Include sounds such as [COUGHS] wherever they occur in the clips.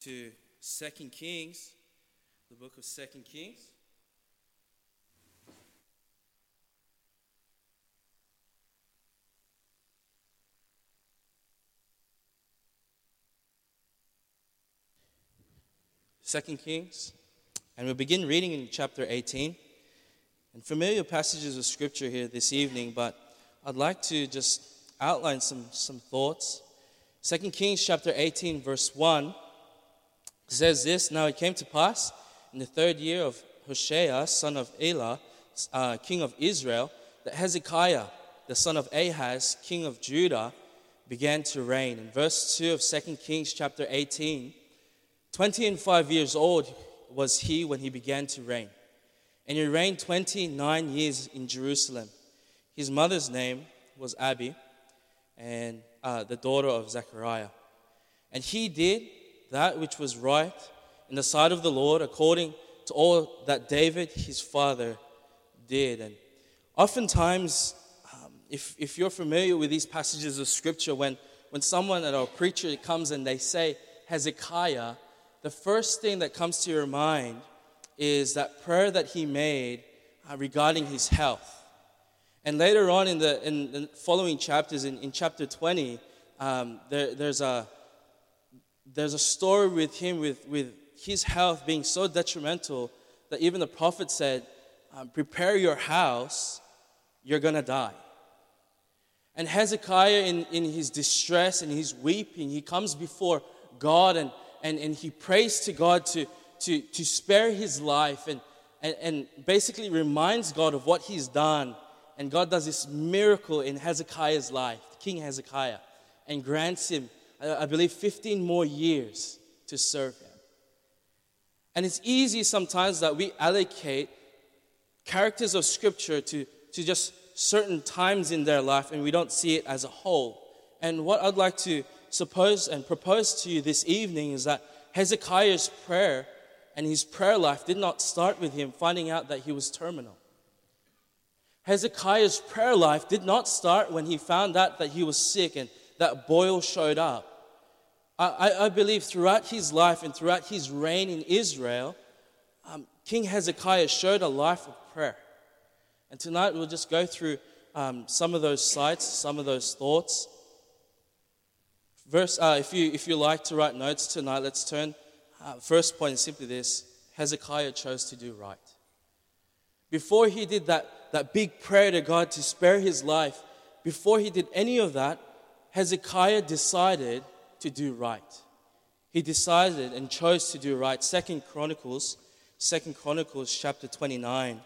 to Second Kings, the book of Second Kings. Second Kings, and we'll begin reading in chapter 18. And familiar passages of scripture here this evening, but I'd like to just outline some, some thoughts. Second Kings chapter 18, verse 1 says this Now it came to pass in the third year of Hoshea, son of Elah, uh, king of Israel, that Hezekiah, the son of Ahaz, king of Judah, began to reign. In verse 2 of 2 Kings chapter 18, 20 and 5 years old was he when he began to reign. And he reigned 29 years in Jerusalem. His mother's name was Abi, and uh, the daughter of Zechariah. And he did that which was right in the sight of the Lord, according to all that David, his father, did. And oftentimes, um, if, if you're familiar with these passages of scripture, when, when someone or a preacher comes and they say Hezekiah, the first thing that comes to your mind is that prayer that he made uh, regarding his health. And later on in the, in the following chapters, in, in chapter 20, um, there, there's a there's a story with him with, with his health being so detrimental that even the prophet said, um, Prepare your house, you're going to die. And Hezekiah, in, in his distress and his weeping, he comes before God and, and, and he prays to God to, to, to spare his life and, and, and basically reminds God of what he's done. And God does this miracle in Hezekiah's life, King Hezekiah, and grants him Uh, I believe, 15 more years to serve Him. And it's easy sometimes that we allocate characters of Scripture to, to just certain times in their life and we don't see it as a whole. And what I'd like to suppose and propose to you this evening is that Hezekiah's prayer and his prayer life did not start with him finding out that he was terminal. Hezekiah's prayer life did not start when he found out that he was sick and that boil showed up. I, I believe throughout his life and throughout his reign in Israel, um, King Hezekiah showed a life of prayer. And tonight we'll just go through um, some of those sites, some of those thoughts. Verse, uh, if, you, if you like to write notes tonight, let's turn. Uh, first point is simply this Hezekiah chose to do right. Before he did that, that big prayer to God to spare his life, before he did any of that, Hezekiah decided to do right. He decided and chose to do right. Second Chronicles, Second Chronicles chapter 29.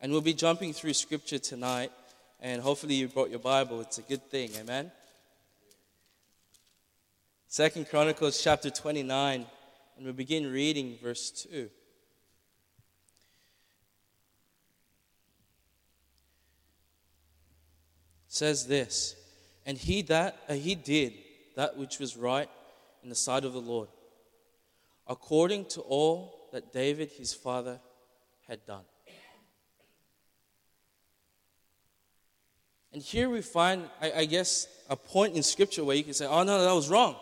And we'll be jumping through scripture tonight, and hopefully you brought your Bible. It's a good thing, amen. Second Chronicles chapter 29, and we'll begin reading verse 2. says this, and he that uh, he did that which was right in the sight of the Lord, according to all that David his father had done. And here we find, I, I, guess, a point in Scripture where you can say, oh, no, that was wrong.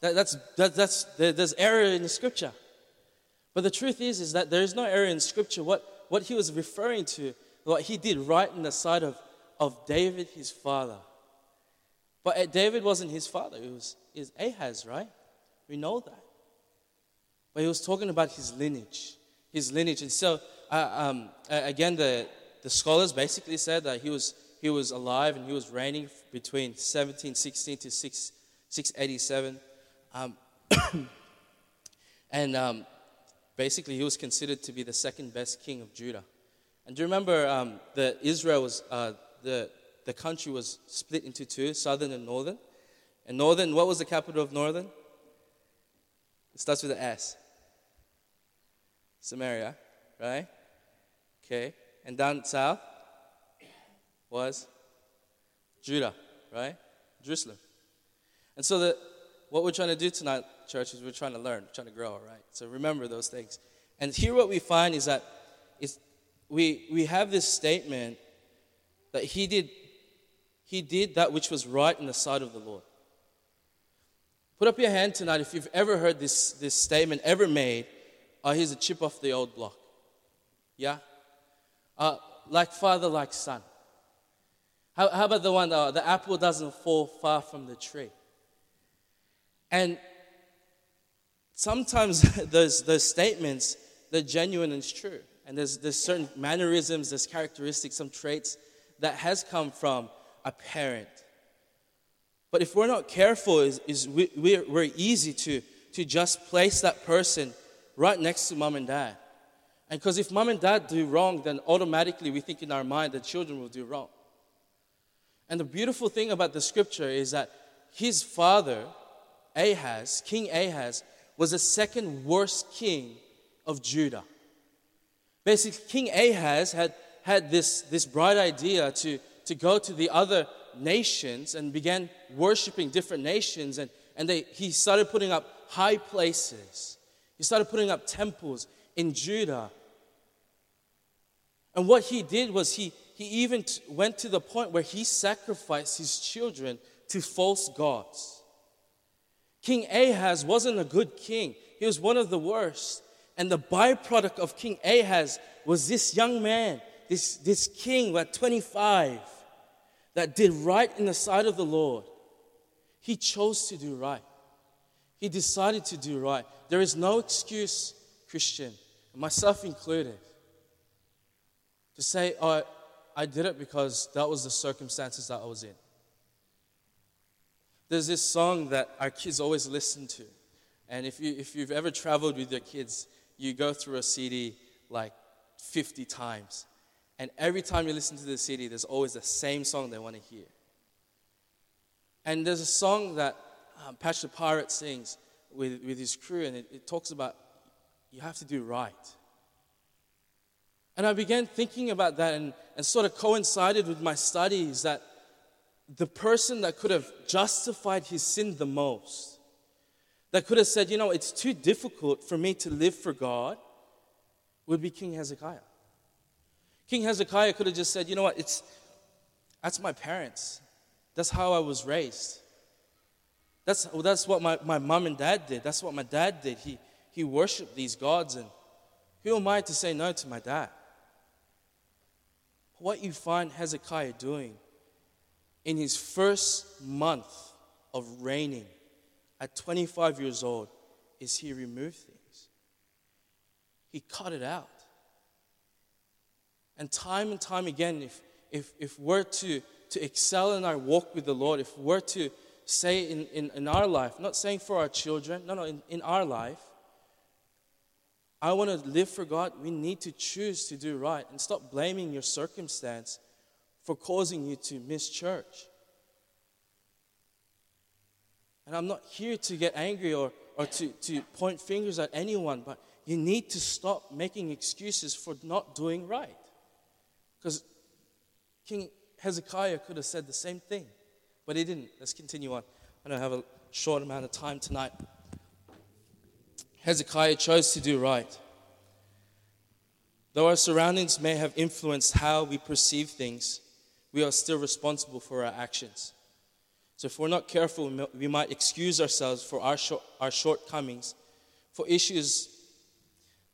That, that's, that, that's, there's error in the Scripture. But the truth is, is that there is no error in Scripture. What, what he was referring to, what he did right in the sight of, of David, his father. But David wasn't his father, it was, his Ahaz, right? We know that. But he was talking about his lineage. His lineage. And so, uh, um, again, the, the scholars basically said that he was, he was alive and he was reigning between 1716 to 6, 687. Um, [COUGHS] and um, basically, he was considered to be the second best king of Judah. And do you remember um, that Israel was uh, the the country was split into two, southern and northern. And northern, what was the capital of northern? It starts with an S. Samaria, right? Okay. And down south was Judah, right? Jerusalem. And so the, what we're trying to do tonight, church, is we're trying to learn, trying to grow, right? So remember those things. And here what we find is that we, we have this statement that he did he did that which was right in the sight of the Lord. Put up your hand tonight if you've ever heard this, this statement ever made. Oh, here's a chip off the old block. Yeah? Uh, like father, like son. How, how about the one, uh, the apple doesn't fall far from the tree? And sometimes [LAUGHS] those, those statements, they're genuine and it's true. And there's, there's certain mannerisms, there's characteristics, some traits that has come from a parent. But if we're not careful, is, is we, we're, we're easy to, to just place that person right next to mom and dad. And because if mom and dad do wrong, then automatically we think in our mind that children will do wrong. And the beautiful thing about the scripture is that his father, Ahaz, King Ahaz, was the second worst king of Judah. Basically, King Ahaz had, had this, this bright idea to, to go to the other nations and began worshiping different nations. And, and they, he started putting up high places, he started putting up temples in Judah. And what he did was he, he even t- went to the point where he sacrificed his children to false gods. King Ahaz wasn't a good king, he was one of the worst. And the byproduct of King Ahaz was this young man, this, this king at 25, that did right in the sight of the Lord. He chose to do right. He decided to do right. There is no excuse, Christian, myself included, to say, oh, I did it because that was the circumstances that I was in. There's this song that our kids always listen to. And if, you, if you've ever traveled with your kids, you go through a CD like 50 times. And every time you listen to the CD, there's always the same song they want to hear. And there's a song that um, Patch the Pirate sings with, with his crew, and it, it talks about you have to do right. And I began thinking about that and, and sort of coincided with my studies that the person that could have justified his sin the most, that could have said, you know, it's too difficult for me to live for God, would be King Hezekiah. King Hezekiah could have just said, you know what, it's that's my parents. That's how I was raised. That's, that's what my, my mom and dad did. That's what my dad did. He, he worshiped these gods, and who am I to say no to my dad? What you find Hezekiah doing in his first month of reigning at 25 years old is he removed things. He cut it out. And time and time again, if, if, if we're to, to excel in our walk with the Lord, if we're to say in, in, in our life, not saying for our children, no, no, in, in our life, I want to live for God, we need to choose to do right and stop blaming your circumstance for causing you to miss church. And I'm not here to get angry or, or to, to point fingers at anyone, but you need to stop making excuses for not doing right. Because King Hezekiah could have said the same thing, but he didn't. Let's continue on. I don't have a short amount of time tonight. Hezekiah chose to do right. Though our surroundings may have influenced how we perceive things, we are still responsible for our actions. So, if we're not careful, we might excuse ourselves for our, short, our shortcomings, for issues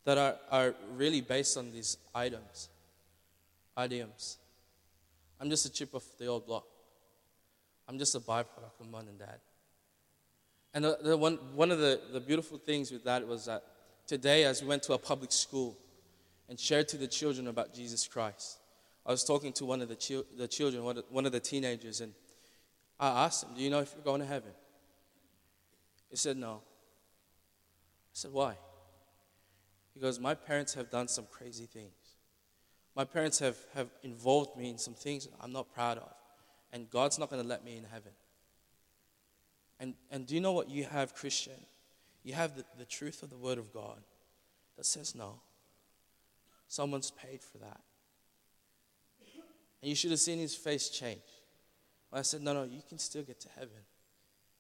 that are, are really based on these items idioms. I'm just a chip of the old block. I'm just a byproduct of mom and dad. And the, the one, one of the, the beautiful things with that was that today, as we went to a public school and shared to the children about Jesus Christ, I was talking to one of the, chi- the children, one of, one of the teenagers, and I asked him, Do you know if you're going to heaven? He said, No. I said, Why? He goes, My parents have done some crazy things. My parents have, have involved me in some things I'm not proud of. And God's not going to let me in heaven. And, and do you know what you have, Christian? You have the, the truth of the Word of God that says no. Someone's paid for that. And you should have seen his face change. I said, no, no, you can still get to heaven.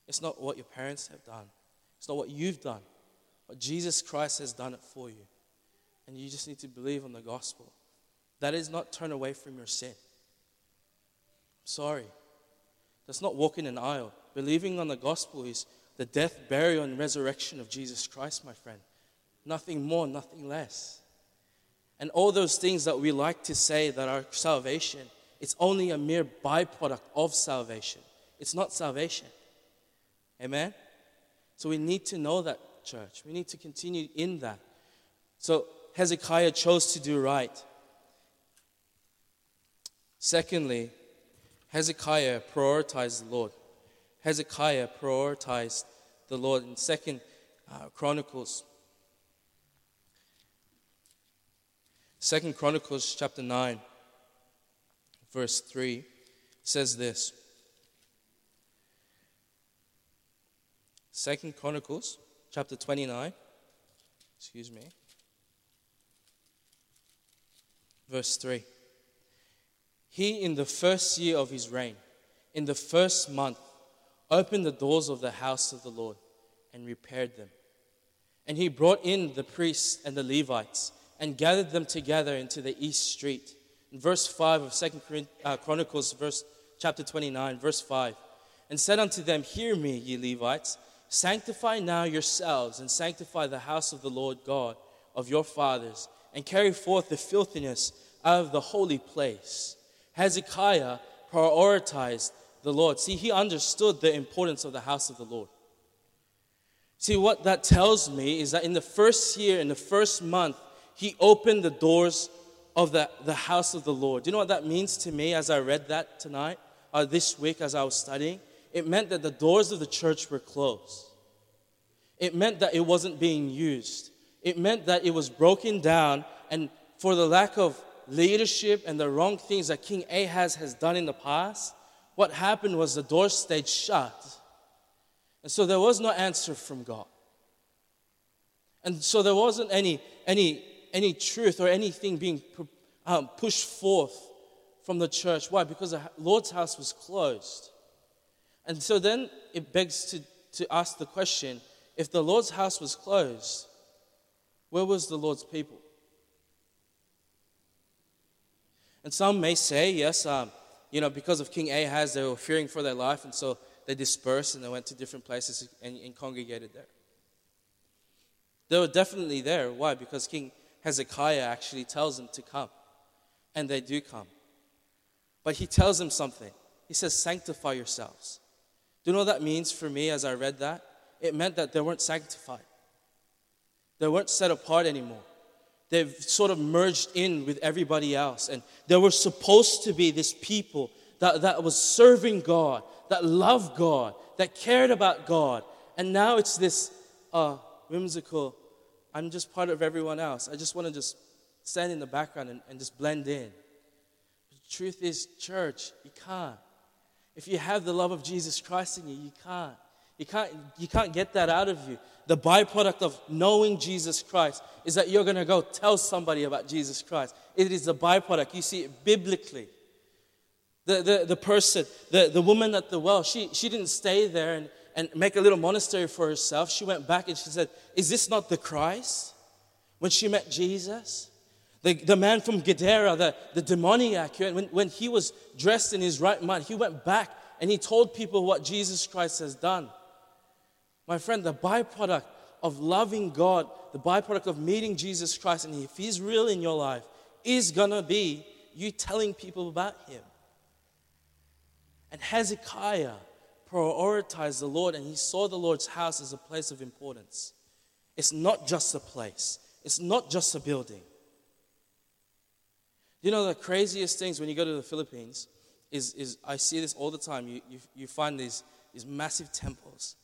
It's not what your parents have done, it's not what you've done, but Jesus Christ has done it for you. And you just need to believe on the gospel. That is not turn away from your sin. Sorry. That's not walking an aisle. Believing on the gospel is the death, burial, and resurrection of Jesus Christ, my friend. Nothing more, nothing less. And all those things that we like to say that are salvation, it's only a mere byproduct of salvation. It's not salvation. Amen? So we need to know that, church. We need to continue in that. So Hezekiah chose to do right. Secondly, Hezekiah prioritized the Lord. Hezekiah prioritized the Lord. In Second uh, Chronicles, Second Chronicles chapter nine, verse three, says this. Second Chronicles chapter 29, excuse me, verse 3. He, in the first year of his reign, in the first month, opened the doors of the house of the Lord and repaired them. And he brought in the priests and the Levites and gathered them together into the east street. In verse 5 of Second uh, Chronicles, verse chapter 29, verse 5, and said unto them, Hear me, ye Levites, sanctify now yourselves, and sanctify the house of the Lord God of your fathers, and carry forth the filthiness out of the holy place. Hezekiah prioritized the Lord. See, he understood the importance of the house of the Lord. See, what that tells me is that in the first year, in the first month, he opened the doors of the, the house of the Lord. Do you know what that means to me as I read that tonight, or this week as I was studying? It meant that the doors of the church were closed. It meant that it wasn't being used. It meant that it was broken down, and for the lack of leadership and the wrong things that King Ahaz has done in the past, what happened was the door stayed shut. And so there was no answer from God. And so there wasn't any, any, any truth or anything being um, pushed forth from the church. Why? Because the Lord's house was closed. And so then it begs to, to ask the question if the Lord's house was closed, where was the Lord's people? And some may say, yes, um, you know, because of King Ahaz, they were fearing for their life, and so they dispersed and they went to different places and, and congregated there. They were definitely there. Why? Because King Hezekiah actually tells them to come. And they do come. But he tells them something. He says, Sanctify yourselves. Do you know what that means for me as I read that? It meant that they weren't sanctified, they weren't set apart anymore they've sort of merged in with everybody else. And they were supposed to be this people that, that was serving God, that loved God, that cared about God. And now it's this uh, whimsical, I'm just part of everyone else. I just want to just stand in the background and, and just blend in. The truth is, church, you can't. If you have the love of Jesus Christ in you, you can't. You can't, you can't get that out of you the byproduct of knowing Jesus Christ is that you're going to go tell somebody about Jesus Christ. It is a byproduct. You see it biblically. The, the, the person, the, the woman at the well, she, she didn't stay there and, and make a little monastery for herself. She went back and she said, Is this not the Christ? When she met Jesus, the, the man from Gadara, the, the demoniac, when, when he was dressed in his right mind, he went back and he told people what Jesus Christ has done. My friend, the byproduct of loving God, the byproduct of meeting Jesus Christ, and if He's real in your life, is gonna be you telling people about Him. And Hezekiah prioritized the Lord, and he saw the Lord's house as a place of importance. It's not just a place, it's not just a building. You know, the craziest things when you go to the Philippines is, is I see this all the time. You, you, you find these, these massive temples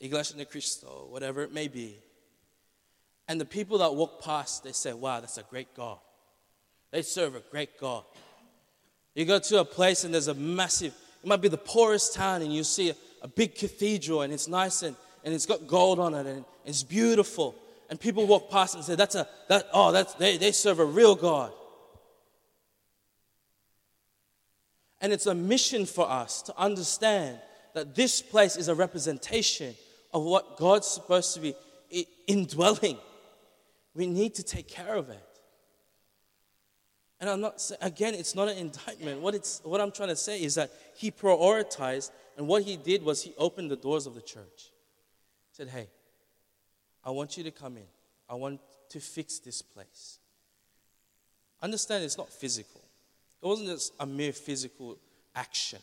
Iglesia de Cristo, whatever it may be. And the people that walk past, they say, wow, that's a great God. They serve a great God. You go to a place and there's a massive, it might be the poorest town, and you see a, a big cathedral and it's nice and, and it's got gold on it and it's beautiful. And people walk past and say, that's a, that, oh, that's, they, they serve a real God. And it's a mission for us to understand that this place is a representation of what God's supposed to be indwelling. We need to take care of it. And I'm not saying, again, it's not an indictment. What it's what I'm trying to say is that he prioritized, and what he did was he opened the doors of the church. said, Hey, I want you to come in. I want to fix this place. Understand it's not physical. It wasn't just a mere physical action.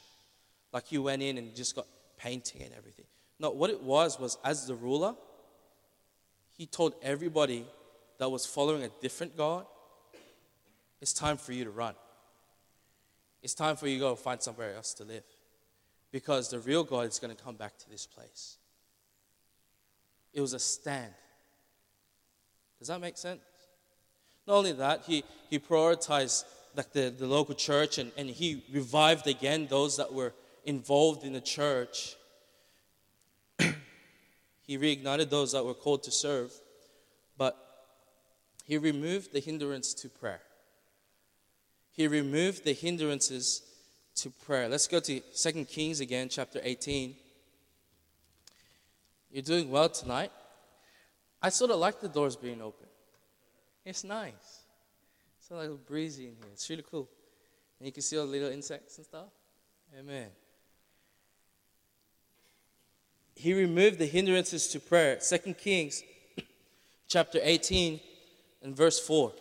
Like you went in and just got painting and everything. No, what it was was as the ruler, he told everybody that was following a different God, it's time for you to run. It's time for you to go find somewhere else to live. Because the real God is going to come back to this place. It was a stand. Does that make sense? Not only that, he, he prioritized like the, the local church and, and he revived again those that were involved in the church. He reignited those that were called to serve, but he removed the hindrance to prayer. He removed the hindrances to prayer. Let's go to 2 Kings again, chapter 18. You're doing well tonight. I sort of like the doors being open. It's nice. It's a little breezy in here. It's really cool. And you can see all the little insects and stuff. Amen. He removed the hindrances to prayer. 2 Kings chapter 18 and verse 4.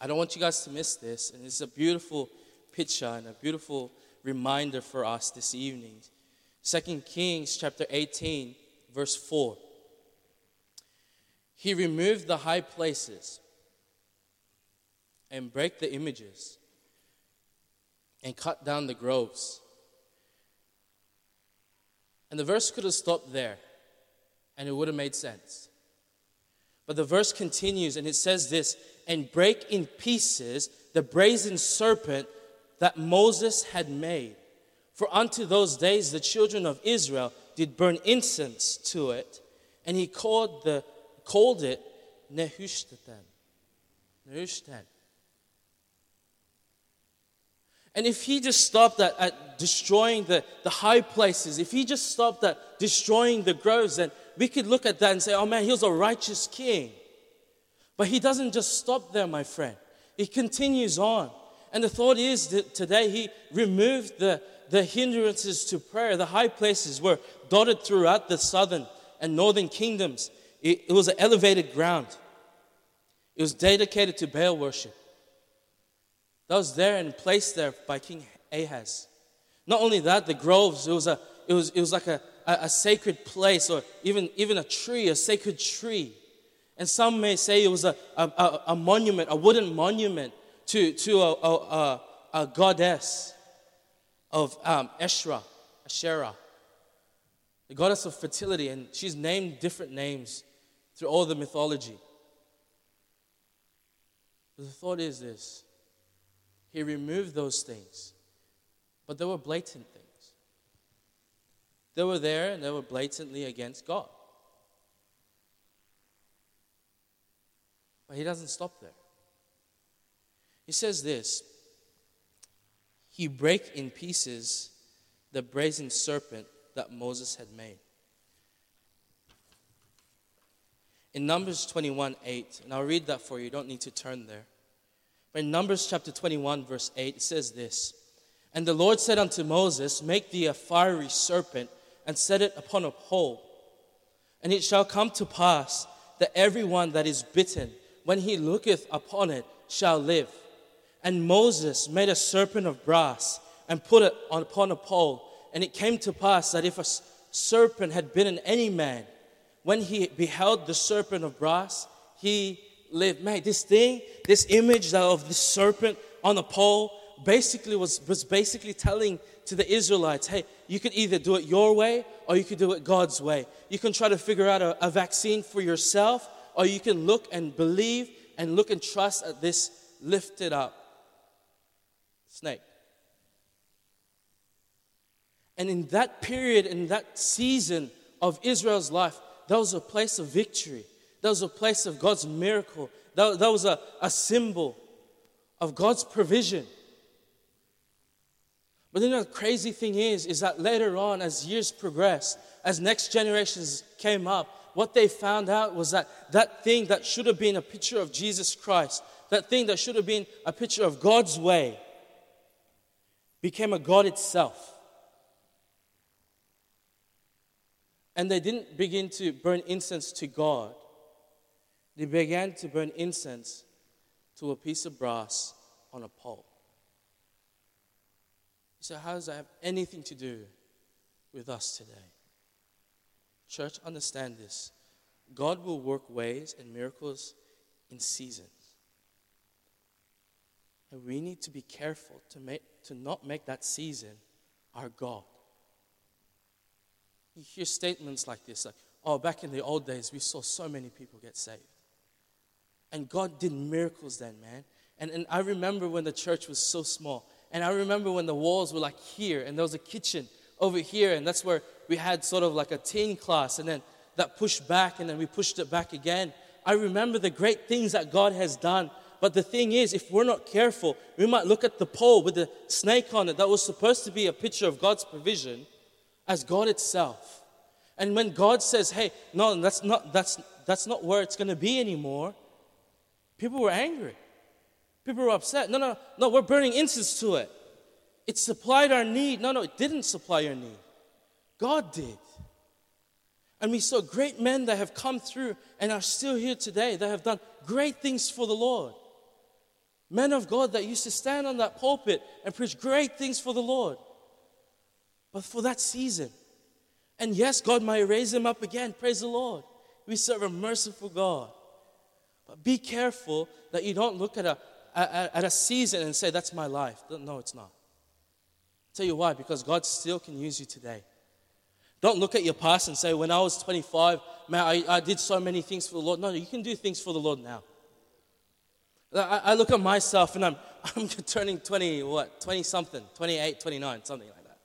I don't want you guys to miss this. And it's a beautiful picture and a beautiful reminder for us this evening. 2 Kings chapter 18, verse 4. He removed the high places and break the images and cut down the groves. And the verse could have stopped there and it would have made sense. But the verse continues and it says this and break in pieces the brazen serpent that Moses had made. For unto those days the children of Israel did burn incense to it, and he called the called it Nehushtan. Nehushtan. And if he just stopped at, at destroying the, the high places, if he just stopped at destroying the groves, then we could look at that and say, oh man, he was a righteous king. But he doesn't just stop there, my friend. He continues on. And the thought is that today he removed the, the hindrances to prayer. The high places were dotted throughout the southern and northern kingdoms. It, it was an elevated ground. It was dedicated to Baal worship. That was there and placed there by King Ahaz. Not only that, the groves, it was, a, it was, it was like a, a, a sacred place or even, even a tree, a sacred tree. And some may say it was a, a, a monument, a wooden monument to, to a, a, a goddess of um, Eshra, Asherah, the goddess of fertility. And she's named different names through all the mythology. But the thought is this He removed those things, but they were blatant things. They were there and they were blatantly against God. But He doesn't stop there. He says this He break in pieces the brazen serpent that Moses had made. in Numbers 21 8, and I'll read that for you, you don't need to turn there. In Numbers chapter 21, verse 8, it says this And the Lord said unto Moses, Make thee a fiery serpent and set it upon a pole. And it shall come to pass that everyone that is bitten, when he looketh upon it, shall live. And Moses made a serpent of brass and put it upon a pole. And it came to pass that if a serpent had bitten any man, when he beheld the serpent of brass, he lived. Man, this thing, this image of the serpent on a pole, basically was, was basically telling to the Israelites, hey, you could either do it your way or you could do it God's way. You can try to figure out a, a vaccine for yourself, or you can look and believe and look and trust at this lifted up snake. And in that period, in that season of Israel's life, that was a place of victory. That was a place of God's miracle. That, that was a, a symbol of God's provision. But then the crazy thing is, is that later on, as years progressed, as next generations came up, what they found out was that that thing that should have been a picture of Jesus Christ, that thing that should have been a picture of God's way, became a God itself. And they didn't begin to burn incense to God, they began to burn incense to a piece of brass on a pole. So, how does that have anything to do with us today? Church, understand this. God will work ways and miracles in seasons. And we need to be careful to, make, to not make that season our God. You hear statements like this, like, oh, back in the old days, we saw so many people get saved. And God did miracles then, man. And, and I remember when the church was so small. And I remember when the walls were like here, and there was a kitchen over here, and that's where we had sort of like a teen class, and then that pushed back, and then we pushed it back again. I remember the great things that God has done. But the thing is, if we're not careful, we might look at the pole with the snake on it that was supposed to be a picture of God's provision as God itself. And when God says, hey, no, that's not, that's, that's not where it's going to be anymore, people were angry. People were upset. No, no, no, we're burning incense to it. It supplied our need. No, no, it didn't supply your need. God did. And we saw great men that have come through and are still here today that have done great things for the Lord. Men of God that used to stand on that pulpit and preach great things for the Lord. But for that season. And yes, God might raise them up again. Praise the Lord. We serve a merciful God. But be careful that you don't look at a, at, at a season and say, That's my life. No, it's not. I'll tell you why, because God still can use you today. Don't look at your past and say, When I was 25, man, I, I did so many things for the Lord. No, you can do things for the Lord now. I, I look at myself and I'm, [LAUGHS] I'm turning 20, what, 20 something, 28, 29, something like that.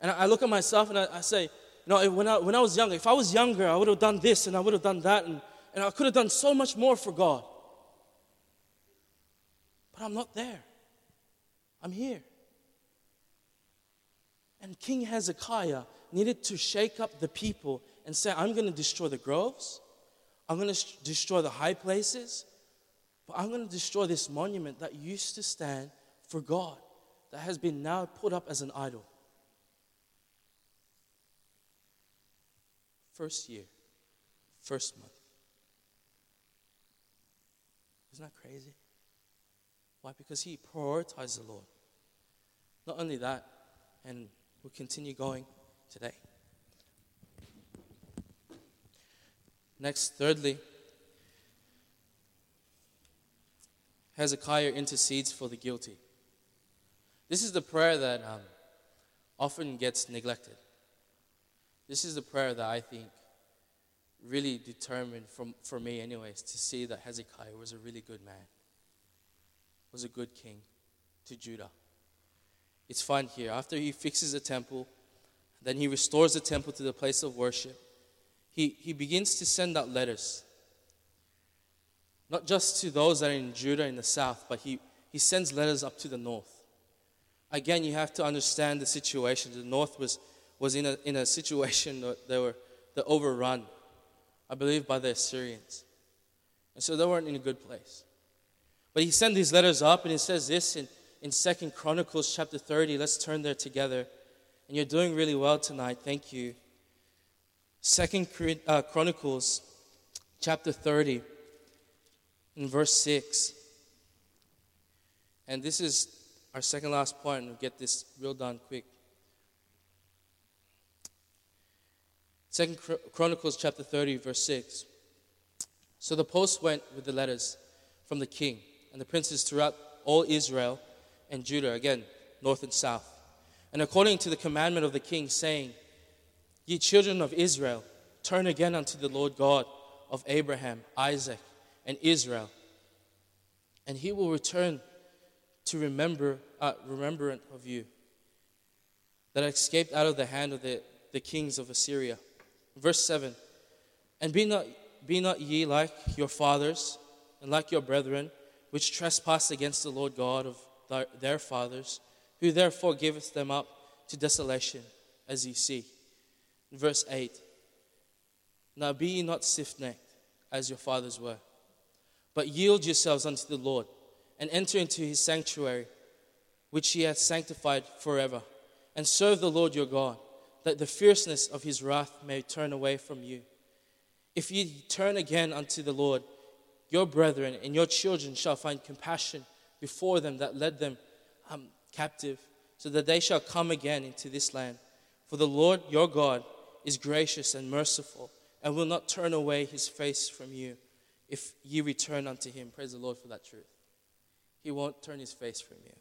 And I look at myself and I, I say, you know, when I, when I was younger, if I was younger, I would have done this and I would have done that and, and I could have done so much more for God. But I'm not there. I'm here. And King Hezekiah needed to shake up the people and say, I'm going to destroy the groves, I'm going to destroy the high places, but I'm going to destroy this monument that used to stand for God, that has been now put up as an idol. First year, first month. Isn't that crazy? Why? Because he prioritized the Lord. Not only that, and we'll continue going today. Next, thirdly, Hezekiah intercedes for the guilty. This is the prayer that um, often gets neglected. This is the prayer that I think really determined from, for me, anyways, to see that Hezekiah was a really good man, was a good king to Judah. It's fine here. After he fixes the temple, then he restores the temple to the place of worship. He, he begins to send out letters not just to those that are in Judah in the south, but he, he sends letters up to the north. Again, you have to understand the situation. The north was, was in, a, in a situation that they were they overrun, I believe, by the Assyrians. And so they weren't in a good place. But he sent these letters up, and he says this in, in 2 Chronicles chapter 30. Let's turn there together. And you're doing really well tonight. Thank you. Second uh, Chronicles chapter 30 in verse 6. And this is our second last point, and we'll get this real done quick. Second Chronicles chapter 30, verse 6. So the post went with the letters from the king and the princes throughout all Israel and Judah, again, north and south. And according to the commandment of the king, saying, Ye children of Israel, turn again unto the Lord God of Abraham, Isaac, and Israel. And he will return to remember, uh, remembrance of you that escaped out of the hand of the, the kings of Assyria. Verse 7 And be not, be not ye like your fathers and like your brethren, which trespassed against the Lord God of their fathers, who therefore giveth them up to desolation, as ye see. Verse 8 Now be ye not stiff necked, as your fathers were but yield yourselves unto the Lord and enter into his sanctuary, which he hath sanctified forever, and serve the Lord your God. That the fierceness of his wrath may turn away from you. If ye turn again unto the Lord, your brethren and your children shall find compassion before them that led them um, captive, so that they shall come again into this land. For the Lord your God is gracious and merciful, and will not turn away his face from you if ye return unto him. Praise the Lord for that truth. He won't turn his face from you.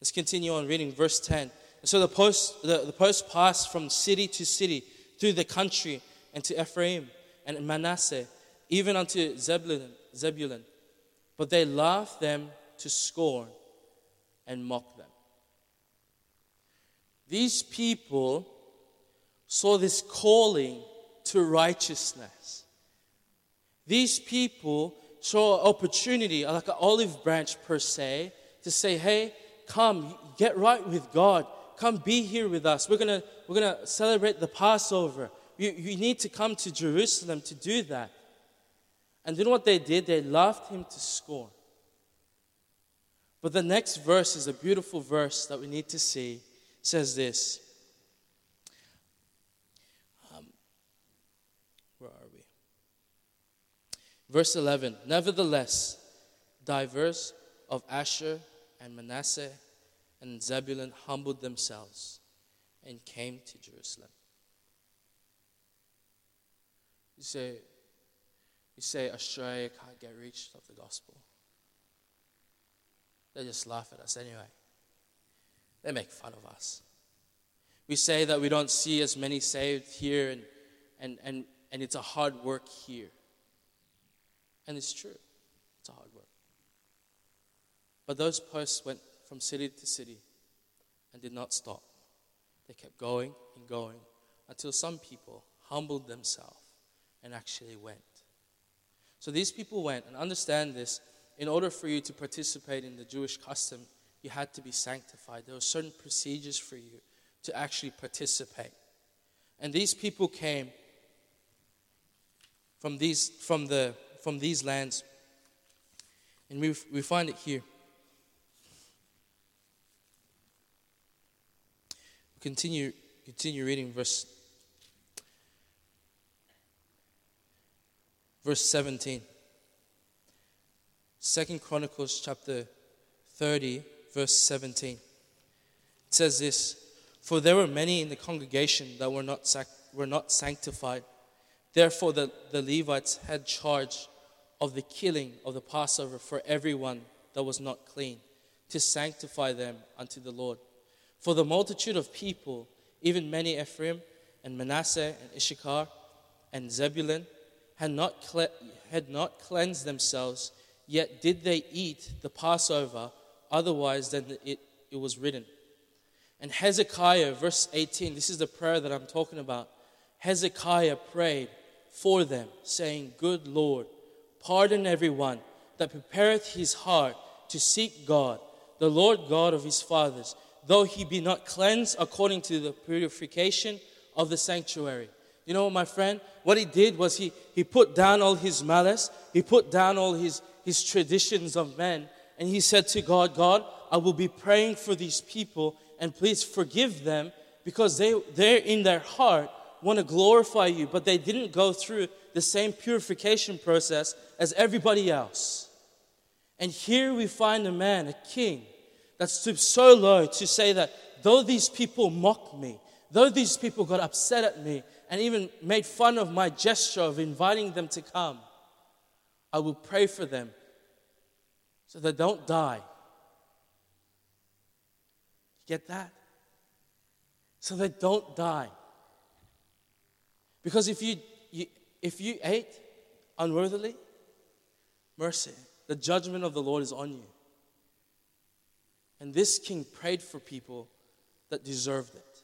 Let's continue on reading verse 10. So the post, the, the post passed from city to city through the country and to Ephraim and Manasseh, even unto Zebulun, Zebulun. But they laughed them to scorn and mocked them. These people saw this calling to righteousness. These people saw opportunity, like an olive branch per se, to say, hey, come, get right with God. Come be here with us. We're going to we're gonna celebrate the Passover. You, you need to come to Jerusalem to do that. And then what they did, they laughed him to scorn. But the next verse is a beautiful verse that we need to see. It says this. Um, where are we? Verse 11 Nevertheless, divers of Asher and Manasseh and Zebulun humbled themselves and came to Jerusalem. You say, you say Australia can't get reached of the gospel. They just laugh at us anyway. They make fun of us. We say that we don't see as many saved here and, and, and, and it's a hard work here. And it's true. It's a hard work. But those posts went from city to city and did not stop. They kept going and going until some people humbled themselves and actually went. So these people went, and understand this in order for you to participate in the Jewish custom, you had to be sanctified. There were certain procedures for you to actually participate. And these people came from these, from the, from these lands. And we, we find it here. Continue, continue reading verse verse 17. Second Chronicles chapter 30, verse 17. It says this For there were many in the congregation that were not, sac- were not sanctified. Therefore, the, the Levites had charge of the killing of the Passover for everyone that was not clean, to sanctify them unto the Lord. For the multitude of people, even many Ephraim and Manasseh and Issachar and Zebulun, had not, cle- had not cleansed themselves, yet did they eat the Passover otherwise than it, it was written. And Hezekiah, verse 18, this is the prayer that I'm talking about. Hezekiah prayed for them, saying, Good Lord, pardon everyone that prepareth his heart to seek God, the Lord God of his fathers, though he be not cleansed according to the purification of the sanctuary. You know, my friend, what he did was he, he put down all his malice, he put down all his, his traditions of men, and he said to God, God, I will be praying for these people, and please forgive them because they, they're in their heart want to glorify you, but they didn't go through the same purification process as everybody else. And here we find a man, a king, that stooped so low to say that though these people mocked me, though these people got upset at me, and even made fun of my gesture of inviting them to come, I will pray for them so they don't die. Get that? So they don't die. Because if you, you, if you ate unworthily, mercy, the judgment of the Lord is on you. And this king prayed for people that deserved it.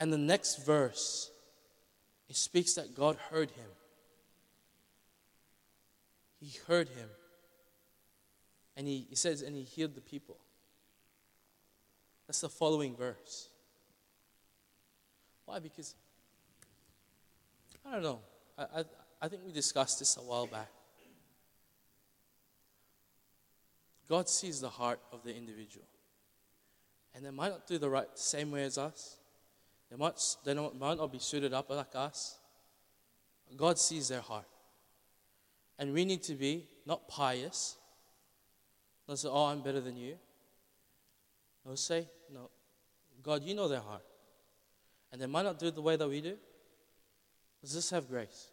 And the next verse, it speaks that God heard him. He heard him. And he, he says, and he healed the people. That's the following verse. Why? Because, I don't know. I, I, I think we discussed this a while back. God sees the heart of the individual. And they might not do the right same way as us. They might, they might not be suited up like us. God sees their heart. And we need to be not pious. Not say, oh, I'm better than you. No, say, no. God, you know their heart. And they might not do it the way that we do. Let's just have grace.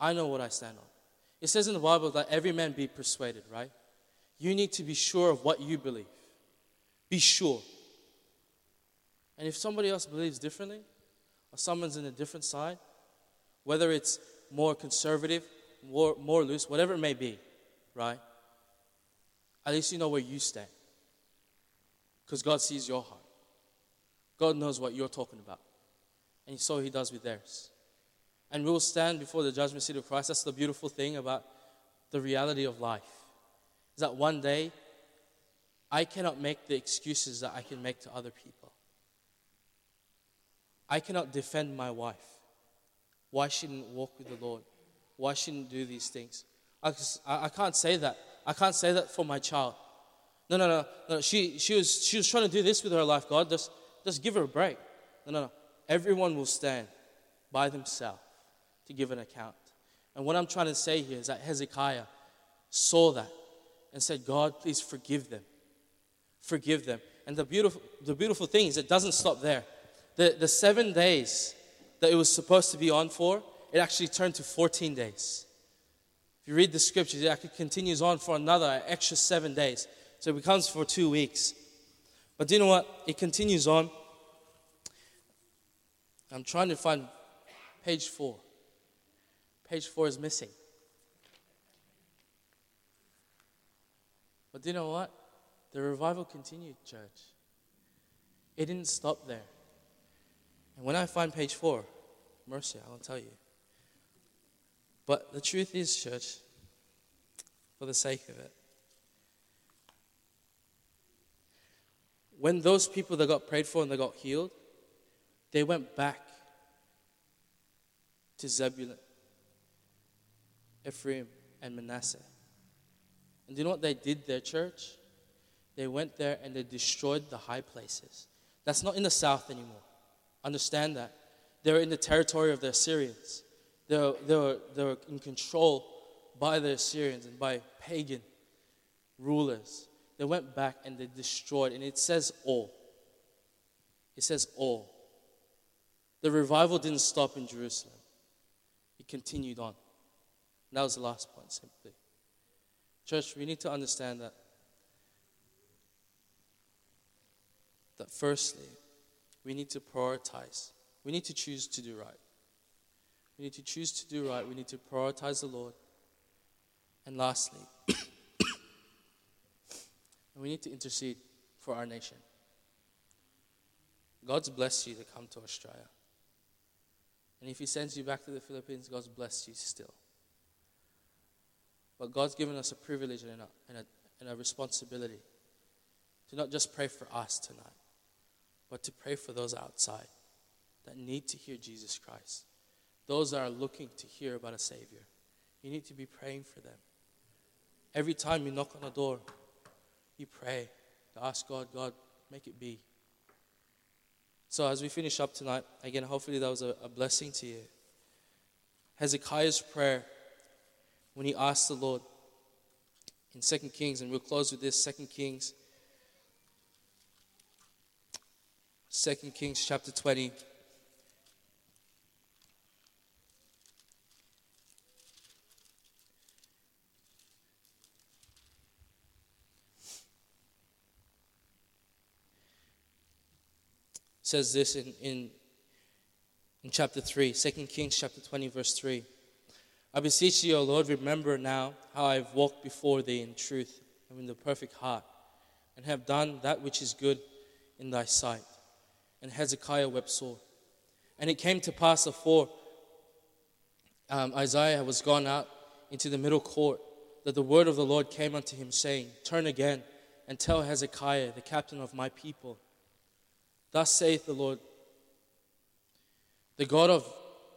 I know what I stand on. It says in the Bible that every man be persuaded, right? You need to be sure of what you believe. Be sure. And if somebody else believes differently, or someone's in a different side, whether it's more conservative, more, more loose, whatever it may be, right? At least you know where you stand. Because God sees your heart. God knows what you're talking about. And so He does with theirs. And we will stand before the judgment seat of Christ. That's the beautiful thing about the reality of life. Is that one day I cannot make the excuses that I can make to other people. I cannot defend my wife. Why shouldn't walk with the Lord? Why shouldn't do these things? I, I can't say that. I can't say that for my child. No, no, no, no. She, she, was, she was trying to do this with her life, God. Just, just give her a break. No, no, no. Everyone will stand by themselves to give an account. And what I'm trying to say here is that Hezekiah saw that and said, God, please forgive them. Forgive them. And the beautiful, the beautiful thing is it doesn't stop there. The, the seven days that it was supposed to be on for, it actually turned to 14 days. If you read the scriptures, it actually continues on for another extra seven days. So it becomes for two weeks. But do you know what? It continues on. I'm trying to find page four. Page four is missing. But do you know what? The revival continued, church. It didn't stop there. And when I find page four, mercy, I will tell you. But the truth is, church, for the sake of it, when those people that got prayed for and they got healed, they went back to Zebulun Ephraim, and Manasseh. And do you know what they did their church? They went there and they destroyed the high places. That's not in the south anymore. Understand that. They were in the territory of the Assyrians. They were, they were, they were in control by the Assyrians and by pagan rulers. They went back and they destroyed, and it says all. It says all. The revival didn't stop in Jerusalem, it continued on. And that was the last point, simply. Church, we need to understand that. That firstly, we need to prioritize. We need to choose to do right. We need to choose to do right. We need to prioritize the Lord. And lastly, [COUGHS] we need to intercede for our nation. God's blessed you to come to Australia. And if He sends you back to the Philippines, God's blessed you still. But God's given us a privilege and a, and a, and a responsibility to not just pray for us tonight, but to pray for those outside that need to hear Jesus Christ, those that are looking to hear about a Savior. You need to be praying for them. Every time you knock on a door, you pray to ask God, God, make it be. So, as we finish up tonight, again, hopefully that was a, a blessing to you. Hezekiah's prayer when he asked the Lord in Second Kings, and we'll close with this Second Kings, Second Kings chapter 20. says this in, in, in chapter 3, 2 Kings chapter 20, verse 3. I beseech thee, O Lord, remember now how I have walked before thee in truth and in the perfect heart, and have done that which is good in thy sight. And Hezekiah wept sore. And it came to pass afore um, Isaiah was gone out into the middle court that the word of the Lord came unto him, saying, Turn again and tell Hezekiah, the captain of my people, Thus saith the Lord, the God of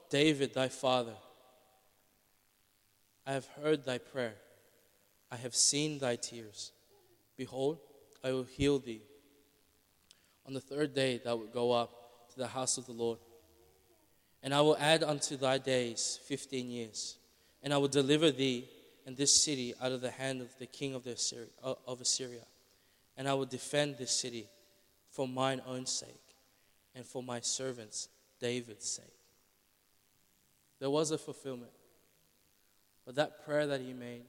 David thy father I have heard thy prayer. I have seen thy tears. Behold, I will heal thee. On the third day thou wilt go up to the house of the Lord. And I will add unto thy days fifteen years, and I will deliver thee and this city out of the hand of the king of, the Assyria, uh, of Assyria. And I will defend this city for mine own sake and for my servants David's sake. There was a fulfillment. But that prayer that he made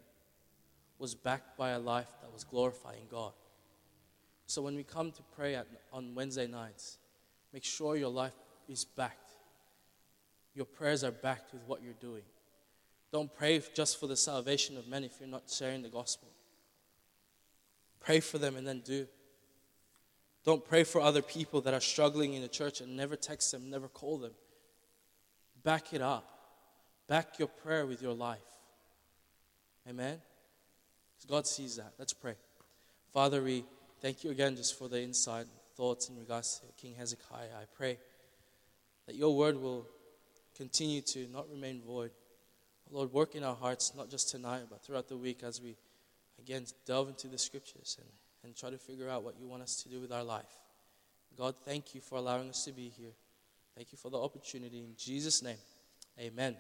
was backed by a life that was glorifying God. So when we come to pray at, on Wednesday nights, make sure your life is backed. Your prayers are backed with what you're doing. Don't pray just for the salvation of men if you're not sharing the gospel. Pray for them and then do. Don't pray for other people that are struggling in the church and never text them, never call them. Back it up. Back your prayer with your life. Amen? God sees that. Let's pray. Father, we thank you again just for the insight, thoughts in regards to King Hezekiah. I pray that your word will continue to not remain void. Lord, work in our hearts, not just tonight, but throughout the week as we again delve into the scriptures and, and try to figure out what you want us to do with our life. God, thank you for allowing us to be here. Thank you for the opportunity. In Jesus' name, amen.